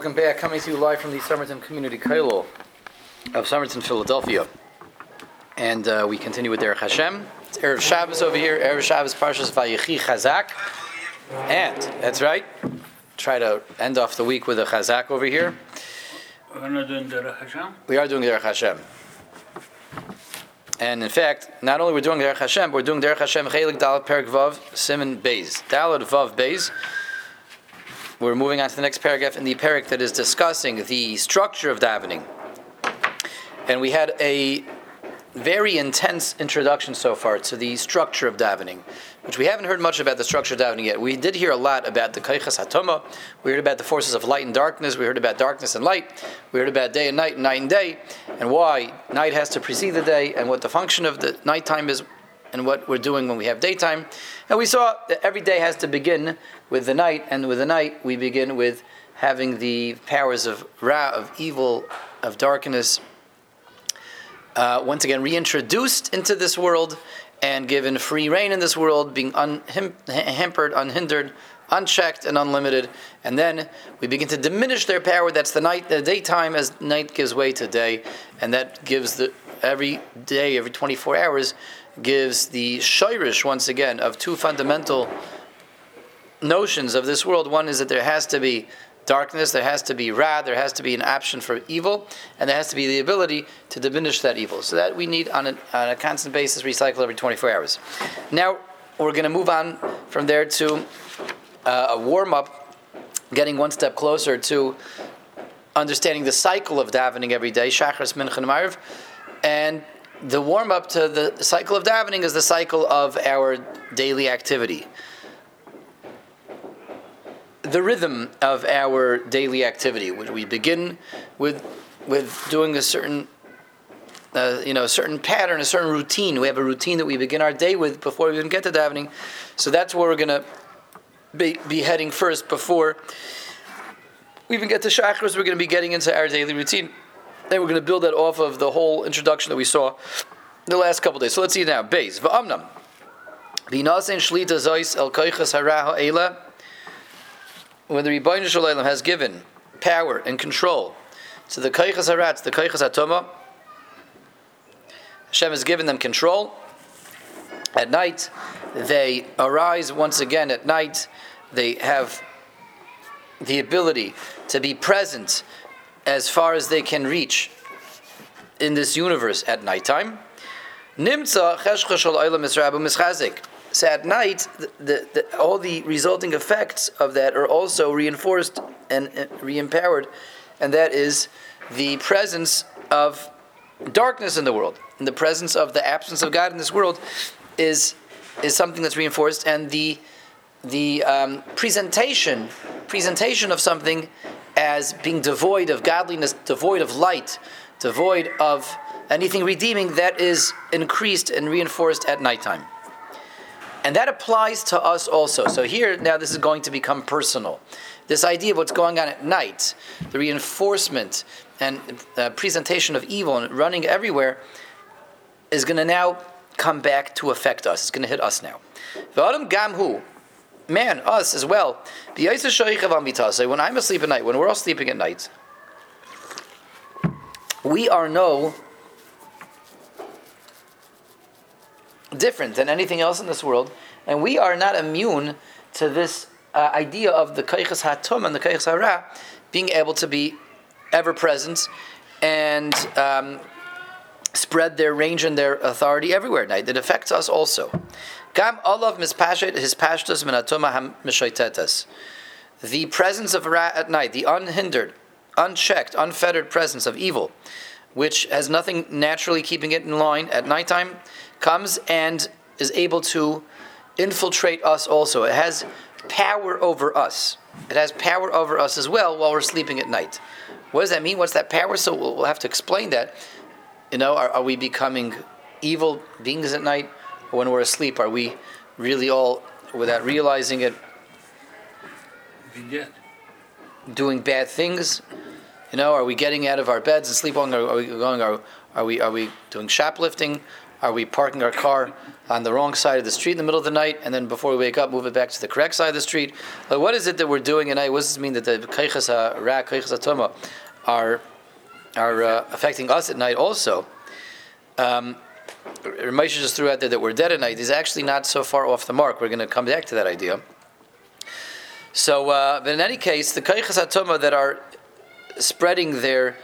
Welcome back. Coming to you live from the Somerton Community Kailul of Somerton, Philadelphia. And uh, we continue with Derech Hashem. It's Erev Shabbos over here. Erev Shabbos Parshas Vayechi Chazak. And, that's right, try to end off the week with a Chazak over here. We're not doing Derech Hashem? We are doing Derech Hashem. And in fact, not only we're doing Derech Hashem, but we're doing Derech Hashem Chelik Dalet Perik Vav Simon Beis. Dalet Vav Beis. We're moving on to the next paragraph in the parak that is discussing the structure of davening. And we had a very intense introduction so far to the structure of davening, which we haven't heard much about the structure of davening yet. We did hear a lot about the kaichas hatoma. We heard about the forces of light and darkness. We heard about darkness and light. We heard about day and night, and night and day, and why night has to precede the day, and what the function of the nighttime is and what we're doing when we have daytime. And we saw that every day has to begin with the night, and with the night we begin with having the powers of ra, of evil, of darkness, uh, once again reintroduced into this world and given free reign in this world, being unhampered, unhindered, unchecked, and unlimited. And then we begin to diminish their power. That's the night, the daytime, as night gives way to day, and that gives the every day, every 24 hours, gives the shirish once again of two fundamental notions of this world. One is that there has to be darkness, there has to be ra, there has to be an option for evil, and there has to be the ability to diminish that evil. So that we need on a, on a constant basis recycle every 24 hours. Now we're going to move on from there to uh, a warm up, getting one step closer to understanding the cycle of davening every day, Shachris, Mincha, and Marv, and the warm up to the cycle of davening is the cycle of our daily activity. The rhythm of our daily activity, which we begin with, with doing a certain, uh, you know, a certain pattern, a certain routine. We have a routine that we begin our day with before we even get to davening. So that's where we're going to be, be heading first before we even get to Shachris. We're going to be getting into our daily routine. Then we're going to build that off of the whole introduction that we saw the last couple days. So let's see now. Beis v'amnam v'nasen shlita zois el koichas hara ha'ela. When the Ribono Shel Olam has given power and control to the koichas harat, the koichas hatoma, Hashem has given them control. At night, they arise once again. At night, they have the ability to be present as far as they can reach in this universe at nighttime. Nimtza mischazik. So at night, the, the, the, all the resulting effects of that are also reinforced and uh, re-empowered, and that is the presence of darkness in the world, and the presence of the absence of God in this world is is something that's reinforced, and the the um, presentation presentation of something as being devoid of godliness, devoid of light, devoid of anything redeeming, that is increased and reinforced at nighttime. And that applies to us also. So here, now this is going to become personal. This idea of what's going on at night, the reinforcement and uh, presentation of evil and running everywhere, is going to now come back to affect us. It's going to hit us now. Gamhu, man, us as well. When I'm asleep at night, when we're all sleeping at night, we are no different than anything else in this world, and we are not immune to this uh, idea of the kaichas hatum and the kaichas hara being able to be ever present and um, spread their range and their authority everywhere at night. It affects us also. Gam olav mispashet his pashtus minatoma. The presence of Ra at night, the unhindered, unchecked, unfettered presence of evil, which has nothing naturally keeping it in line at nighttime, comes and is able to infiltrate us also. It has power over us. It has power over us as well while we're sleeping at night. What does that mean? What's that power? So we'll, we'll have to explain that. You know, are, are, we becoming evil beings at night? When we're asleep, are we really all, without realizing it, doing bad things? You know, are we getting out of our beds and sleepwalking? Are, are we going? Are, are we are we doing shoplifting? Are we parking our car on the wrong side of the street in the middle of the night, and then before we wake up, move it back to the correct side of the street? Like, what is it that we're doing at night? What does this mean that the keichas ra, keichas tuma are are uh, affecting us at night also? Um, Ramesh just threw out there that we're dead at night is actually not so far off the mark. We're going to come back to that idea. So, uh, but in any case, the kaichas atoma that are spreading their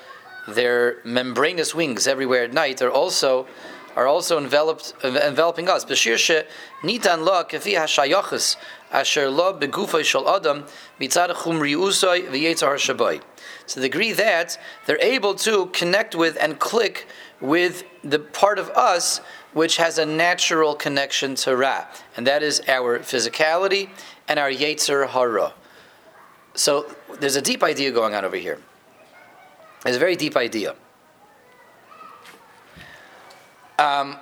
their membranous wings everywhere at night are also are also enveloped enveloping us. B'shir nitan lo kefi hashayachas asher lo begufay shel adam mitzad chumri usay v'yetzar shabai. To the degree that they're able to connect with and click with the part of us which has a natural connection to Ra, and that is our physicality and our Yetzer Hara. So there's a deep idea going on over here. It's a very deep idea. Um,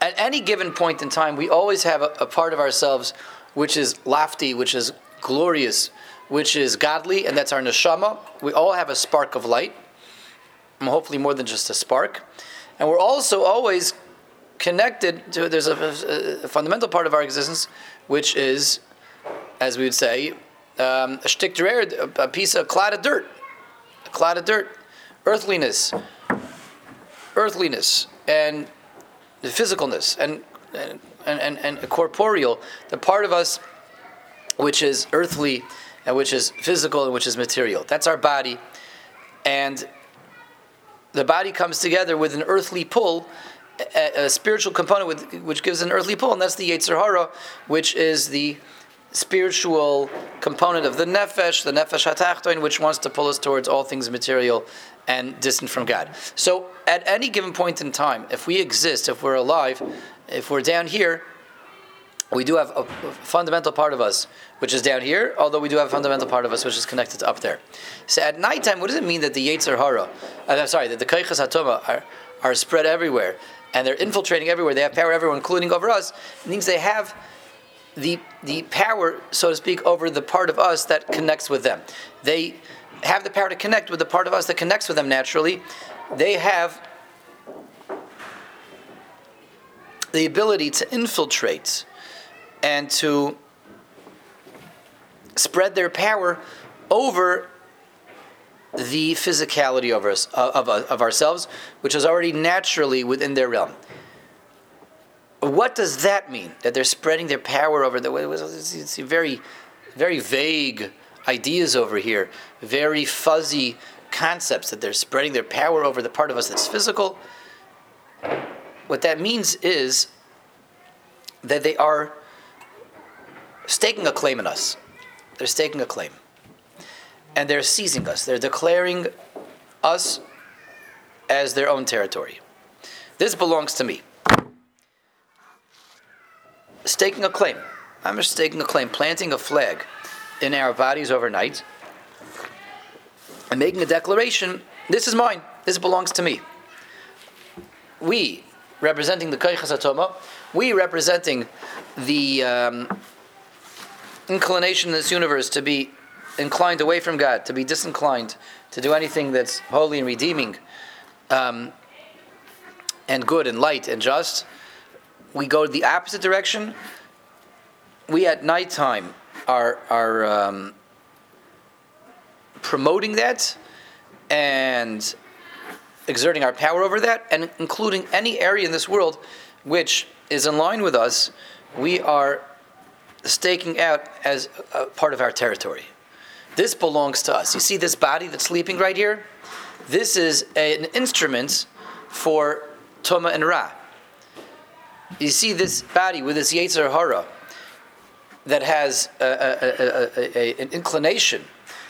at any given point in time, we always have a, a part of ourselves which is lofty, which is glorious, which is godly, and that's our neshama. We all have a spark of light, hopefully more than just a spark. And we're also always connected to, there's a, a, a fundamental part of our existence, which is, as we would say, um, a shtick a, a piece of clod of dirt, a clod of dirt, earthliness, earthliness, and the physicalness, and, and, and, and corporeal, the part of us which is earthly, and which is physical, and which is material. That's our body, and the body comes together with an earthly pull, a, a spiritual component with, which gives an earthly pull, and that's the Yetzer Hara, which is the spiritual component of the nefesh, the nefesh hatachtoin, which wants to pull us towards all things material and distant from God. So, at any given point in time, if we exist, if we're alive, if we're down here, we do have a fundamental part of us which is down here, although we do have a fundamental part of us which is connected to up there. So at nighttime, what does it mean that the Yetzer Hara, uh, I'm sorry, that the Kaichas Hatoma are, are spread everywhere and they're infiltrating everywhere, they have power everywhere, including over us, it means they have the, the power, so to speak, over the part of us that connects with them. They have the power to connect with the part of us that connects with them naturally. They have the ability to infiltrate and to spread their power over the physicality of, us, uh, of, uh, of ourselves, which is already naturally within their realm. What does that mean? That they're spreading their power over the it's very, very vague ideas over here, very fuzzy concepts that they're spreading their power over the part of us that's physical. What that means is that they are staking a claim on us. They're staking a claim. And they're seizing us. They're declaring us as their own territory. This belongs to me staking a claim. I'm just staking a claim, planting a flag in our bodies overnight, and making a declaration this is mine, this belongs to me. We, representing the Kaichas Atoma, we representing the um, inclination in this universe to be inclined away from God, to be disinclined, to do anything that's holy and redeeming, um, and good and light and just we go the opposite direction. We at nighttime are are um, promoting that and exerting our power over that, and including any area in this world which is in line with us, we are staking out as a part of our territory. This belongs to us. You see this body that's sleeping right here? This is an instrument for Toma and Ra you see this body with this Yetzer Hara that has a, a, a, an inclination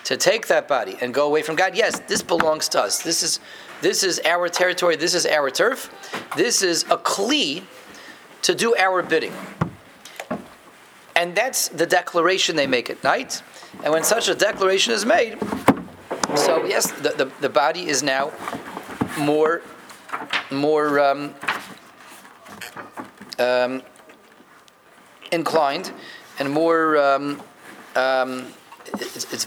to take that body and go away from God. Yes, this belongs to us. This is this is our territory. This is our turf. This is a kli to do our bidding. And that's the declaration they make at night. And when such a declaration is made, so yes, the, the, the body is now more more um, um, inclined and more um, um, it's, it's,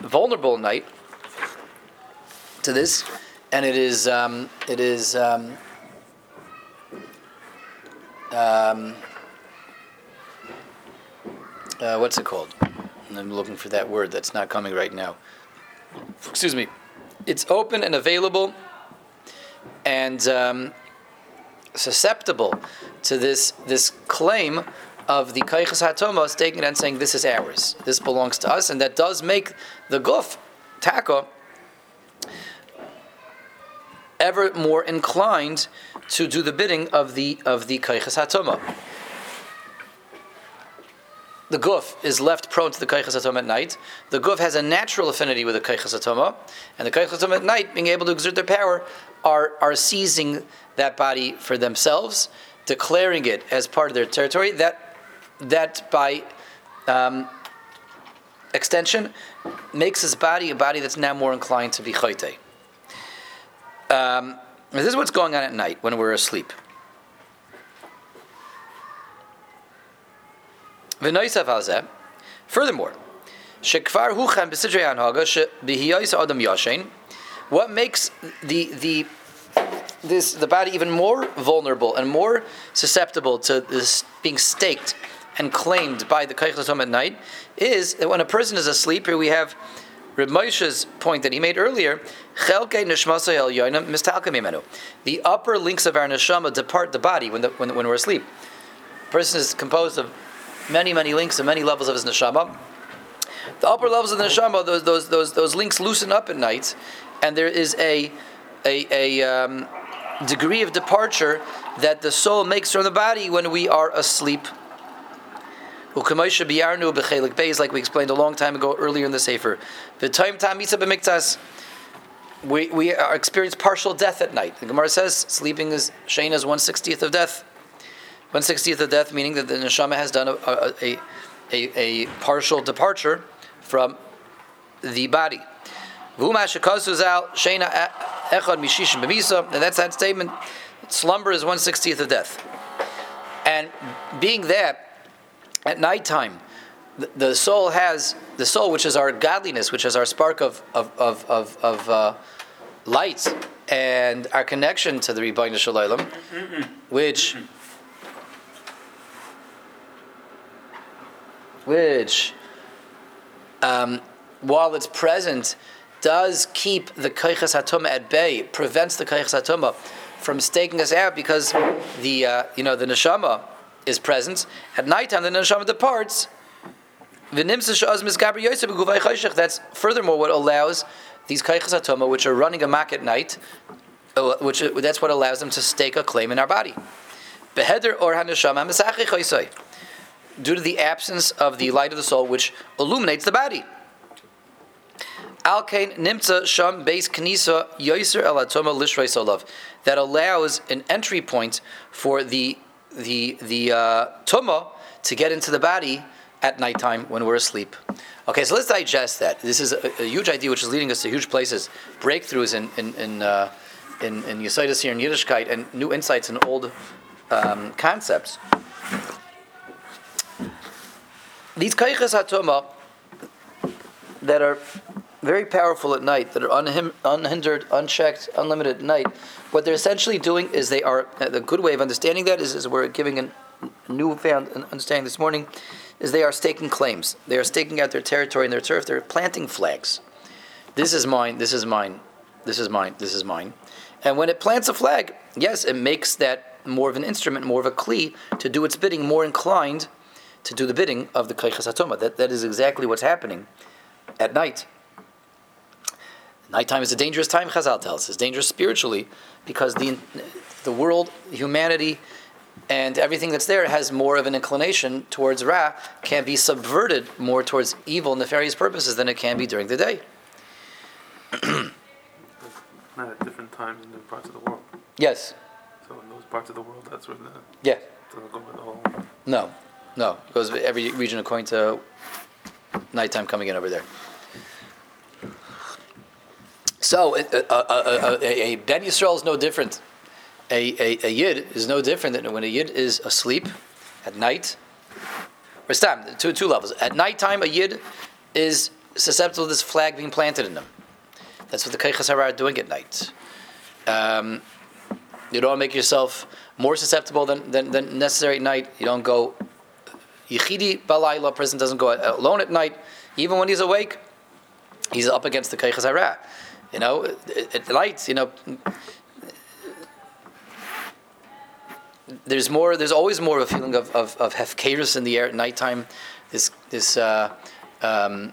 vulnerable night to this, and it is um, it is um, um, uh, what's it called? I'm looking for that word that's not coming right now. Excuse me. It's open and available and um, susceptible to this this claim of the Kaichas Hatomos taking it and saying this is ours, this belongs to us, and that does make the Guf Taka ever more inclined to do the bidding of the of the Kaichas Hatoma. The guf is left prone to the kaichas atoma at night. The guf has a natural affinity with the kaichas atoma, and the kaichas atoma at night, being able to exert their power, are are seizing that body for themselves, declaring it as part of their territory. That that by um, extension makes his body a body that's now more inclined to be chayte. Um, this is what's going on at night when we're asleep. Furthermore, what makes the the this the body even more vulnerable and more susceptible to this being staked and claimed by the Kaichatom at night is that when a person is asleep, here we have Reb Moshe's point that he made earlier, the upper links of our neshama depart the body when, the, when, when we're asleep. A person is composed of many, many links and many levels of his neshama. The upper levels of the neshama, those, those, those, those links loosen up at night, and there is a, a, a um, degree of departure that the soul makes from the body when we are asleep. Like we explained a long time ago earlier in the Sefer. The time we, we experience partial death at night. The Gemara says sleeping is Shane is one sixtieth of death. One sixtieth of death, meaning that the neshama has done a, a, a, a partial departure from the body. And that's that statement. Slumber is one sixtieth of death. And being that at nighttime, the, the soul has the soul, which is our godliness, which is our spark of of of of, of uh, light and our connection to the Ribono Shel Olam, which which, um, while it's present, does keep the Hatoma at bay, prevents the Hatoma from staking us out because the uh, you know the neshama is present. At nighttime, the neshama departs. That's furthermore what allows these atoma, which are running amok at night, uh, which that's what allows them to stake a claim in our body. Beheder or due to the absence of the light of the soul which illuminates the body. Alkain nimtza sham base knisa yoiser elatoma lishrei solav that allows an entry point for the the the uh, tuma to get into the body at nighttime when we're asleep. Okay, so let's digest that. This is a, a huge idea which is leading us to huge places, breakthroughs in in in uh, in, in Yesodis here in Yiddishkeit, and new insights in old um, concepts these kaiches hatoma that are very powerful at night, that are unhindered, unchecked, unlimited at night, what they're essentially doing is they are, uh, the good way of understanding that is, is we're giving a newfound understanding this morning, is they are staking claims. They are staking out their territory and their turf. They're planting flags. This is mine, this is mine, this is mine, this is mine. And when it plants a flag, yes, it makes that more of an instrument, more of a kli to do its bidding, more inclined to do the bidding of the Kaichas Hatoma. That, that is exactly what's happening at night. Nighttime is a dangerous time, Chazal tells us. It's dangerous spiritually because the, the world, humanity, and everything that's there has more of an inclination towards Ra, can be subverted more towards evil, nefarious purposes than it can be during the day. Not at different times in different parts of the world. Yes. So in those parts of the world, that's where the yeah. go with the whole. No. No, it goes every region according to nighttime coming in over there. So uh, uh, uh, a, a, a, a Ben Yisrael is no different. A, a, Yid is no different than when a Yid is asleep at night. Or stam, two, two levels. At nighttime, a Yid is susceptible to this flag being planted in them. That's what the Keichas are doing at night. Um, You don't make yourself more susceptible than, than, than necessary at night. You don't go yichidi balayla. Person doesn't go alone at night, even when he's awake. He's up against the keichas hara. You know, at night, you know, there's more. There's always more of a feeling of of, of hefkerus in the air at nighttime. This this uh, um,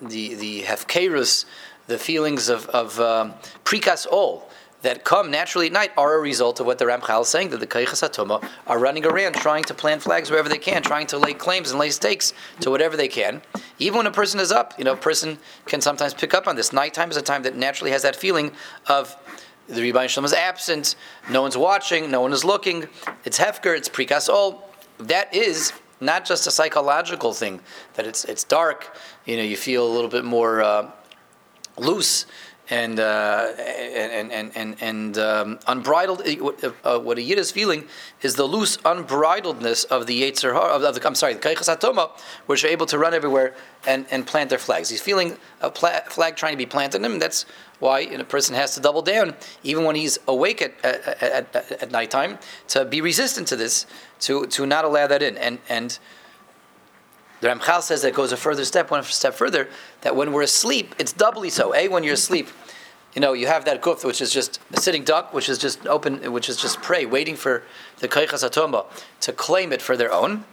the the hefkerus, the feelings of of um, prikas all that come naturally at night are a result of what the Ramchal is saying that the Kaychas are running around trying to plant flags wherever they can, trying to lay claims and lay stakes to whatever they can. Even when a person is up, you know, a person can sometimes pick up on this. Nighttime is a time that naturally has that feeling of the Rebbe Shalom is absent, no one's watching, no one is looking, it's Hefker, it's Prikasol. That is not just a psychological thing, that it's, it's dark, you know, you feel a little bit more uh, loose and, uh, and, and, and, and um, unbridled. Uh, uh, what a yid is feeling is the loose unbridledness of the Yetzer of, of the, I'm sorry, the Kaichas Atoma, which are able to run everywhere and, and plant their flags. He's feeling a pla- flag trying to be planted in him. That's why a person has to double down, even when he's awake at, at, at, at nighttime, to be resistant to this, to, to not allow that in. And, and the Ramchal says that goes a further step, one step further, that when we're asleep, it's doubly so. A, when you're asleep, you know, you have that guf, which is just a sitting duck, which is just open, which is just prey, waiting for the Kaichas Atoma to claim it for their own.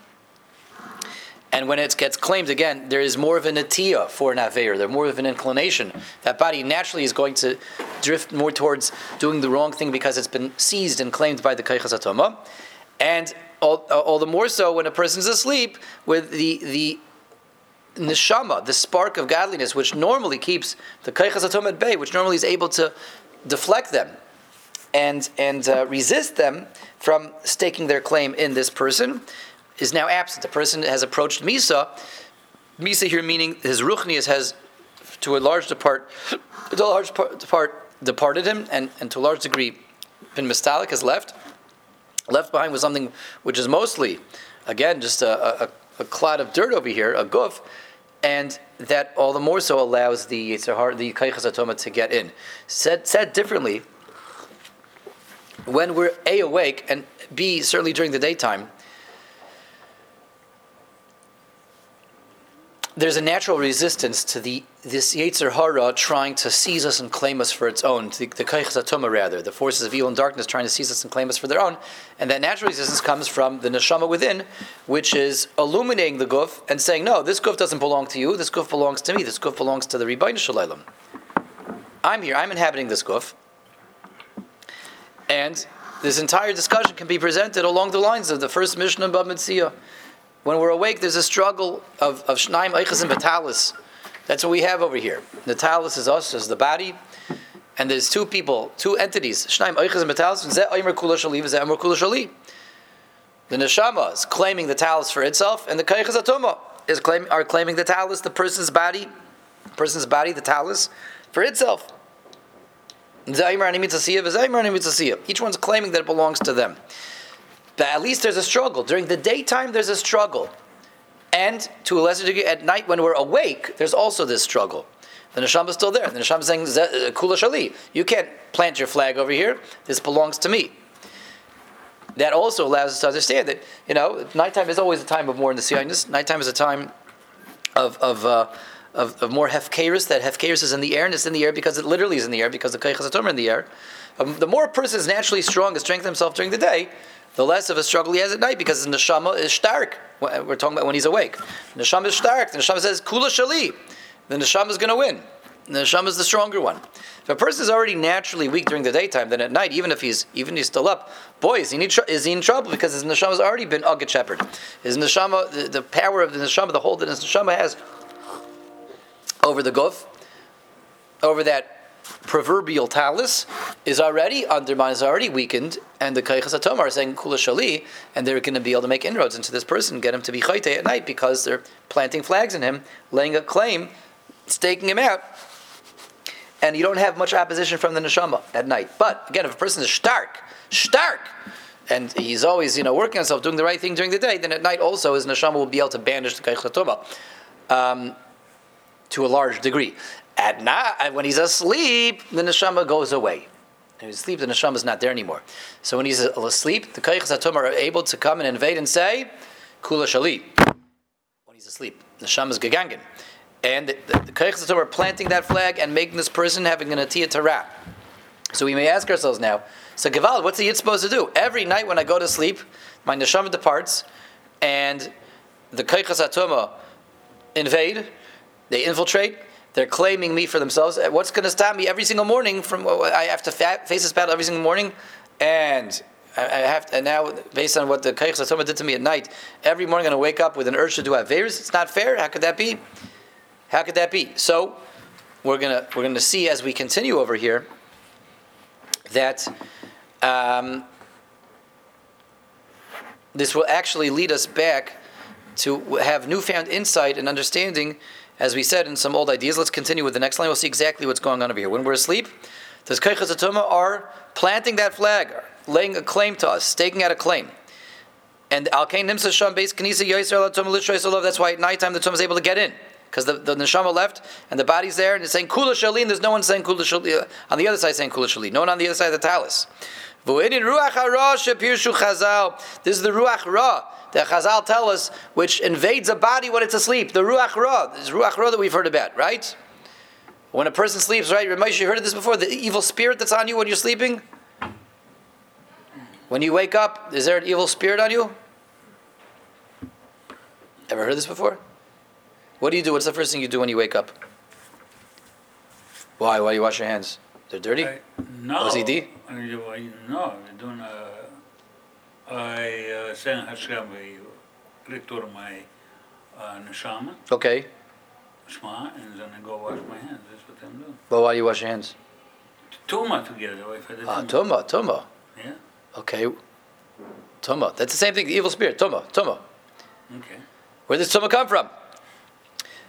And when it gets claimed again, there is more of an natia for an aver. There's more of an inclination. That body naturally is going to drift more towards doing the wrong thing because it's been seized and claimed by the kaichas atoma. And all, all the more so when a person's asleep with the, the neshama, the spark of godliness, which normally keeps the kaichas atoma at bay, which normally is able to deflect them and, and uh, resist them from staking their claim in this person is now absent. The person has approached Misa. Misa here meaning his ruchnias has, to a large depart, to a large part, departed him, and, and to a large degree, been mistalik has left. Left behind was something which is mostly, again, just a, a, a clod of dirt over here, a guf, and that all the more so allows the Yitzhar, the Kaichas Atoma to get in. Said, said differently, when we're A, awake, and B, certainly during the daytime, there's a natural resistance to the this Yetzer Hara trying to seize us and claim us for its own, the, the rather, the forces of evil and darkness trying to seize us and claim us for their own, and that natural resistance comes from the neshama within, which is illuminating the guf and saying, no, this guf doesn't belong to you, this guf belongs to me, this guf belongs to the Ribono Shel Olam. I'm here, I'm inhabiting this guf, and this entire discussion can be presented along the lines of the first Mishnah of Bava Metzia when we're awake, there's a struggle of, of Shnaim, Eichas, and Batalis. That's what we have over here. The is us, is the body, and there's two people, two entities, Shnaim, Eichas, and Batalis, Zeh Eimer Kula Shali, Zeh Eimer Kula Shali. The Neshama is claiming the talis for itself, and the Kaichas Atoma is claim, are claiming the talis, the person's body, person's body, the talis, for itself. Each one's claiming that it belongs to them. But at least there's a struggle. During the daytime, there's a struggle. And to a lesser degree, at night when we're awake, there's also this struggle. The neshama is still there. The neshama is saying, uh, Kula Shali, you can't plant your flag over here. This belongs to me. That also allows us to understand that, you know, nighttime is always a time of more in the Zionis. Nighttime is a time of, of, uh, of, of, more hefkeris, that hefkeris is in the air, and it's in the air because it literally is in the air, because the keichas are in the air. Um, the more a person is naturally strong and strengthens himself during the day, the less of a struggle he has at night because the neshama is stark. We're talking about when he's awake. The neshama is stark. The neshama says kula shali. The neshama is going to win. The neshama is the stronger one. If a person is already naturally weak during the daytime, then at night, even if he's even if he's still up, boy, is he, need, is he in trouble because his neshama has already been ugget shepherd. His neshama, the, the, power of the neshama, the hold that his neshama has over the guf, over that proverbial talus is already undermined, is already weakened, and the Kaichas Atom are saying Kula Shali, and they're going to be able to make inroads into this person, get him to be Chayte at night because they're planting flags in him, laying a claim, staking him out. And you don't have much opposition from the neshama at night. But again, if a person is stark, stark, and he's always you know working on himself, doing the right thing during the day, then at night also his neshama will be able to banish the Kaichas um, to a large degree. At night, uh, when he's asleep, the neshama goes away. When he's asleep, the neshama is not there anymore. So when he's asleep, the hatumah are able to come and invade and say, "Kula shali." When he's asleep, the neshama is gegangen, and the, the, hatumah are planting that flag and making this person having an atiyah to So we may ask ourselves now. So Gaval, what's the yid supposed to do? Every night when I go to sleep, my neshama departs, and the hatumah invade, they infiltrate, they're claiming me for themselves. Uh, What's going to stop me every single morning from? I have to fa- face this battle every single morning, and I have to, and now based on what the Kaich Satoma did to me at night, every morning I'm going to wake up with an urge to do Averis. It's not fair. How could that be? How could that be? So we're gonna we're gonna see as we continue over here that. Um, this will actually lead us back to have newfound insight and understanding, as we said in some old ideas. Let's continue with the next line. We'll see exactly what's going on over here. When we're asleep, the Keichas are planting that flag, laying a claim to us, staking out a claim. And Al Kain Nimsa Sham Beis Kanisa Yisrael Atuma Lishra That's why at nighttime the Tumah is able to get in. Because the, the neshama left and the body's there and it's saying Kula Shalim. There's no one saying Kula Shalim. On the other side saying Kula Shalim. No one on the other side of the talus. This is the Ruach Ra that Chazal tell us, which invades a body when it's asleep. The Ruach Ra. This is Ruach Ra that we've heard about, right? When a person sleeps, right? Ramesh, you heard of this before? The evil spirit that's on you when you're sleeping? When you wake up, is there an evil spirit on you? Ever heard this before? What do you do? What's the first thing you do when you wake up? Why? Why do you wash your hands? They're dirty? I- No. OCD? No, doing a, I uh, sing Hashem, I restore my uh, neshama, Okay. Shema, and then I go wash my hands. That's what I'm doing. Well, why do you wash your hands? Tuma together. If I Ah, tuma, tuma. yeah. Okay. Tuma. That's the same thing. The evil spirit. Tuma. Tuma. Okay. Where does tuma come from?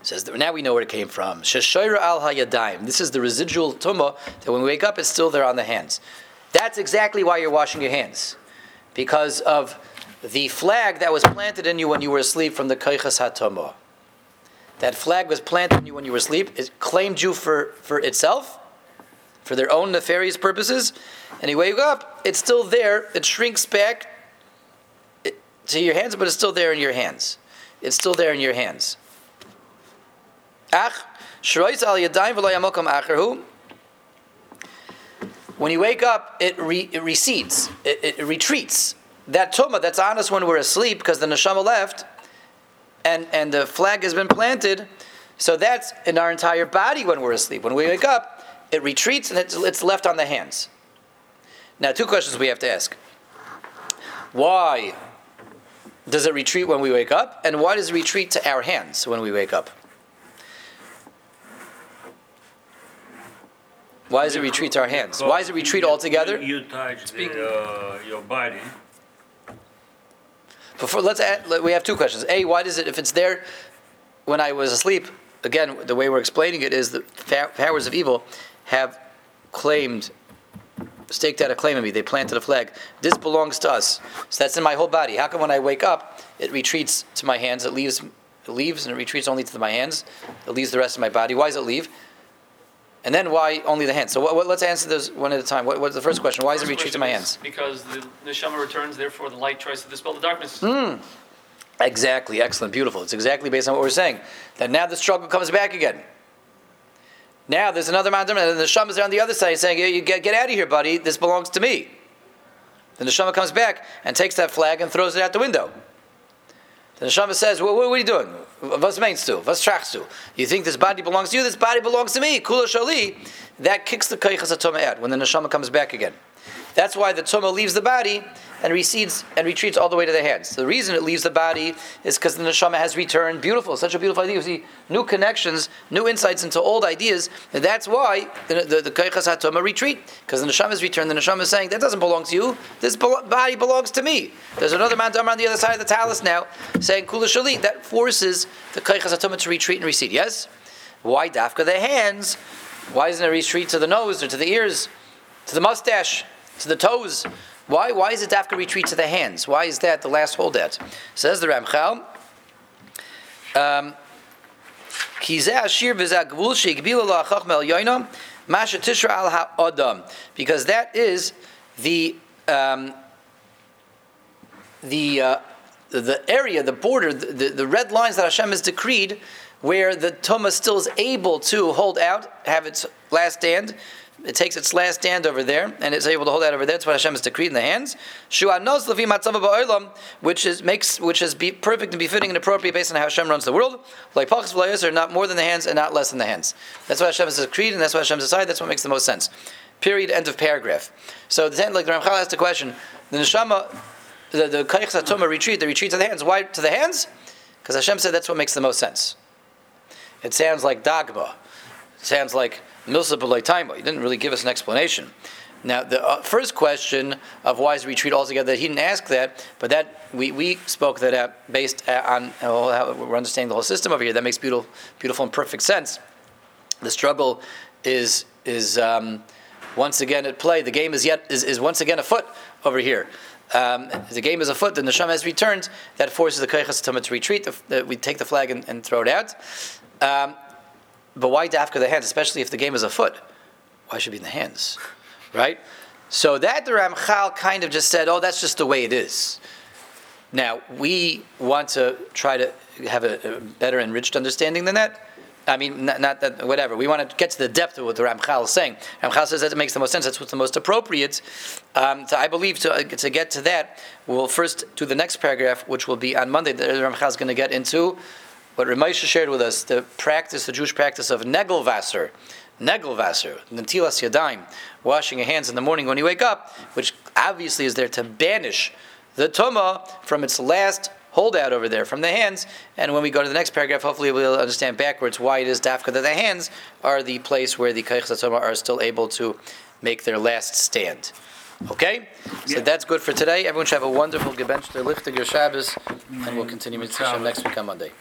It says that now we know where it came from. Sheshoira al hayadayim. This is the residual tuma that when we wake up, it's still there on the hands. That's exactly why you're washing your hands, because of the flag that was planted in you when you were asleep from the kaichas hatoma. That flag was planted in you when you were asleep. It claimed you for, for itself, for their own nefarious purposes. And you wake up, it's still there. It shrinks back to your hands, but it's still there in your hands. It's still there in your hands. Ach. When you wake up, it, re, it recedes, it, it retreats. That tuma that's on us when we're asleep because the neshama left, and, and the flag has been planted, so that's in our entire body when we're asleep. When we wake up, it retreats and it's, it's left on the hands. Now, two questions we have to ask. Why does it retreat when we wake up? And why does it retreat to our hands when we wake up? Why does it retreat to our hands? Why does it retreat altogether? You, you touch the, uh, your body. Before, let's add, let- we have two questions. A, why does it, if it's there when I was asleep, again, the way we're explaining it is the powers of evil have claimed, staked out a claim on me. They planted a flag. This belongs to us. So that's in my whole body. How come when I wake up, it retreats to my hands? It leaves, it leaves and it retreats only to my hands. It leaves the rest of my body. Why does it leave? And then why only the hands? So what, what, let's answer this one at a time. What, what's the first question? Why does it First retreat to my hands? Because the neshama returns, therefore the light tries to dispel the darkness. Hmm. Exactly, excellent, beautiful. It's exactly based on what we're saying. That now the struggle comes back again. Now there's another mountain, and the Neshama is on the other side saying, "You get, get out of here, buddy. This belongs to me." Then the Neshama comes back and takes that flag and throws it out the window. Then the Neshama says, well, what, what are you doing? Was meinst du? Was trachst du? You think this body belongs to you? This body belongs to me. Kula shali. That kicks the Kaychas HaTomah out when the Neshama comes back again. That's why the Tumah leaves the body and recedes and retreats all the way to the hands. The reason it leaves the body is because the neshama has returned. Beautiful, such a beautiful idea. You see new connections, new insights into old ideas. And that's why the the, HaTumah retreat because the neshama has returned. The neshama is saying that doesn't belong to you. This body belongs to me. There's another man on the other side of the talus now saying Kula Shalit. That forces the Kaychas HaTumah to retreat and recede. Yes. Why dafka the hands? Why isn't it retreat to the nose or to the ears, to the mustache, to the toes? Why? Why is it dafka retreat to the hands? Why is that the last holdout? Says the Ramchal. Um, ashir v'zeh hagvul she'igbilu la'achachma el yoinam." Masha Tishra al ha'odam, because that is the um, the uh, the area, the border, the, the red lines that Hashem has decreed, where the Toma still is able to hold out, have its last stand. It takes its last stand over there, and it's able to hold out over there. That's what Hashem has decreed in the hands. Shua nos lefi matzava ba'olam, which is makes which is be perfect and befitting and appropriate based on how Hashem runs the world. Like pachas v'layos are not more than the hands and not less than the hands. That's what Hashem has decreed, and that's what Hashem has decided. That's what makes the most sense. Period. End of paragraph. So the like the Ramchal asked the question: the neshama, the the kaich retreat, the retreat to the hands. Why to the hands? Because Hashem said that's what makes the most sense. It sounds like dogma. It sounds like milsa b'loitaima. He didn't really give us an explanation. Now, the uh, first question of why is retreat altogether, he didn't ask that, but that we, we spoke that out based uh, on uh, how we're understanding the whole system over here. That makes beautiful, beautiful and perfect sense. The struggle is is um, once again at play. The game is yet is, is once again afoot over here. Um, the game is afoot. The neshama has returned. That forces the kaychas to retreat. The, the, we take the flag and, and throw it out. Um, but why dafka the hands, especially if the game is afoot? Why should it be in the hands, right? So that the Ramchal kind of just said, "Oh, that's just the way it is." Now we want to try to have a, a better enriched understanding than that. I mean, not, not, that whatever. We want to get to the depth of what the Ramchal is saying. Ramchal says that it makes the most sense. That's what's the most appropriate. Um, so I believe to, to get to that, we'll first do the next paragraph, which will be on Monday. The Ramchal is going to get into what Ramesha shared with us, the practice, the Jewish practice of Negelvasser, Negelvasser, Natilas Yadayim, washing your hands in the morning when you wake up, which obviously is there to banish the Tuma from its last holdout over there from the hands. And when we go to the next paragraph, hopefully we'll understand backwards why it is dafka that the hands are the place where the Kaychas Tuma are still able to make their last stand. Okay? So that's good for today. Everyone should have a wonderful Gebench, Lichtiger Shabbos, and we'll continue with next week on Monday.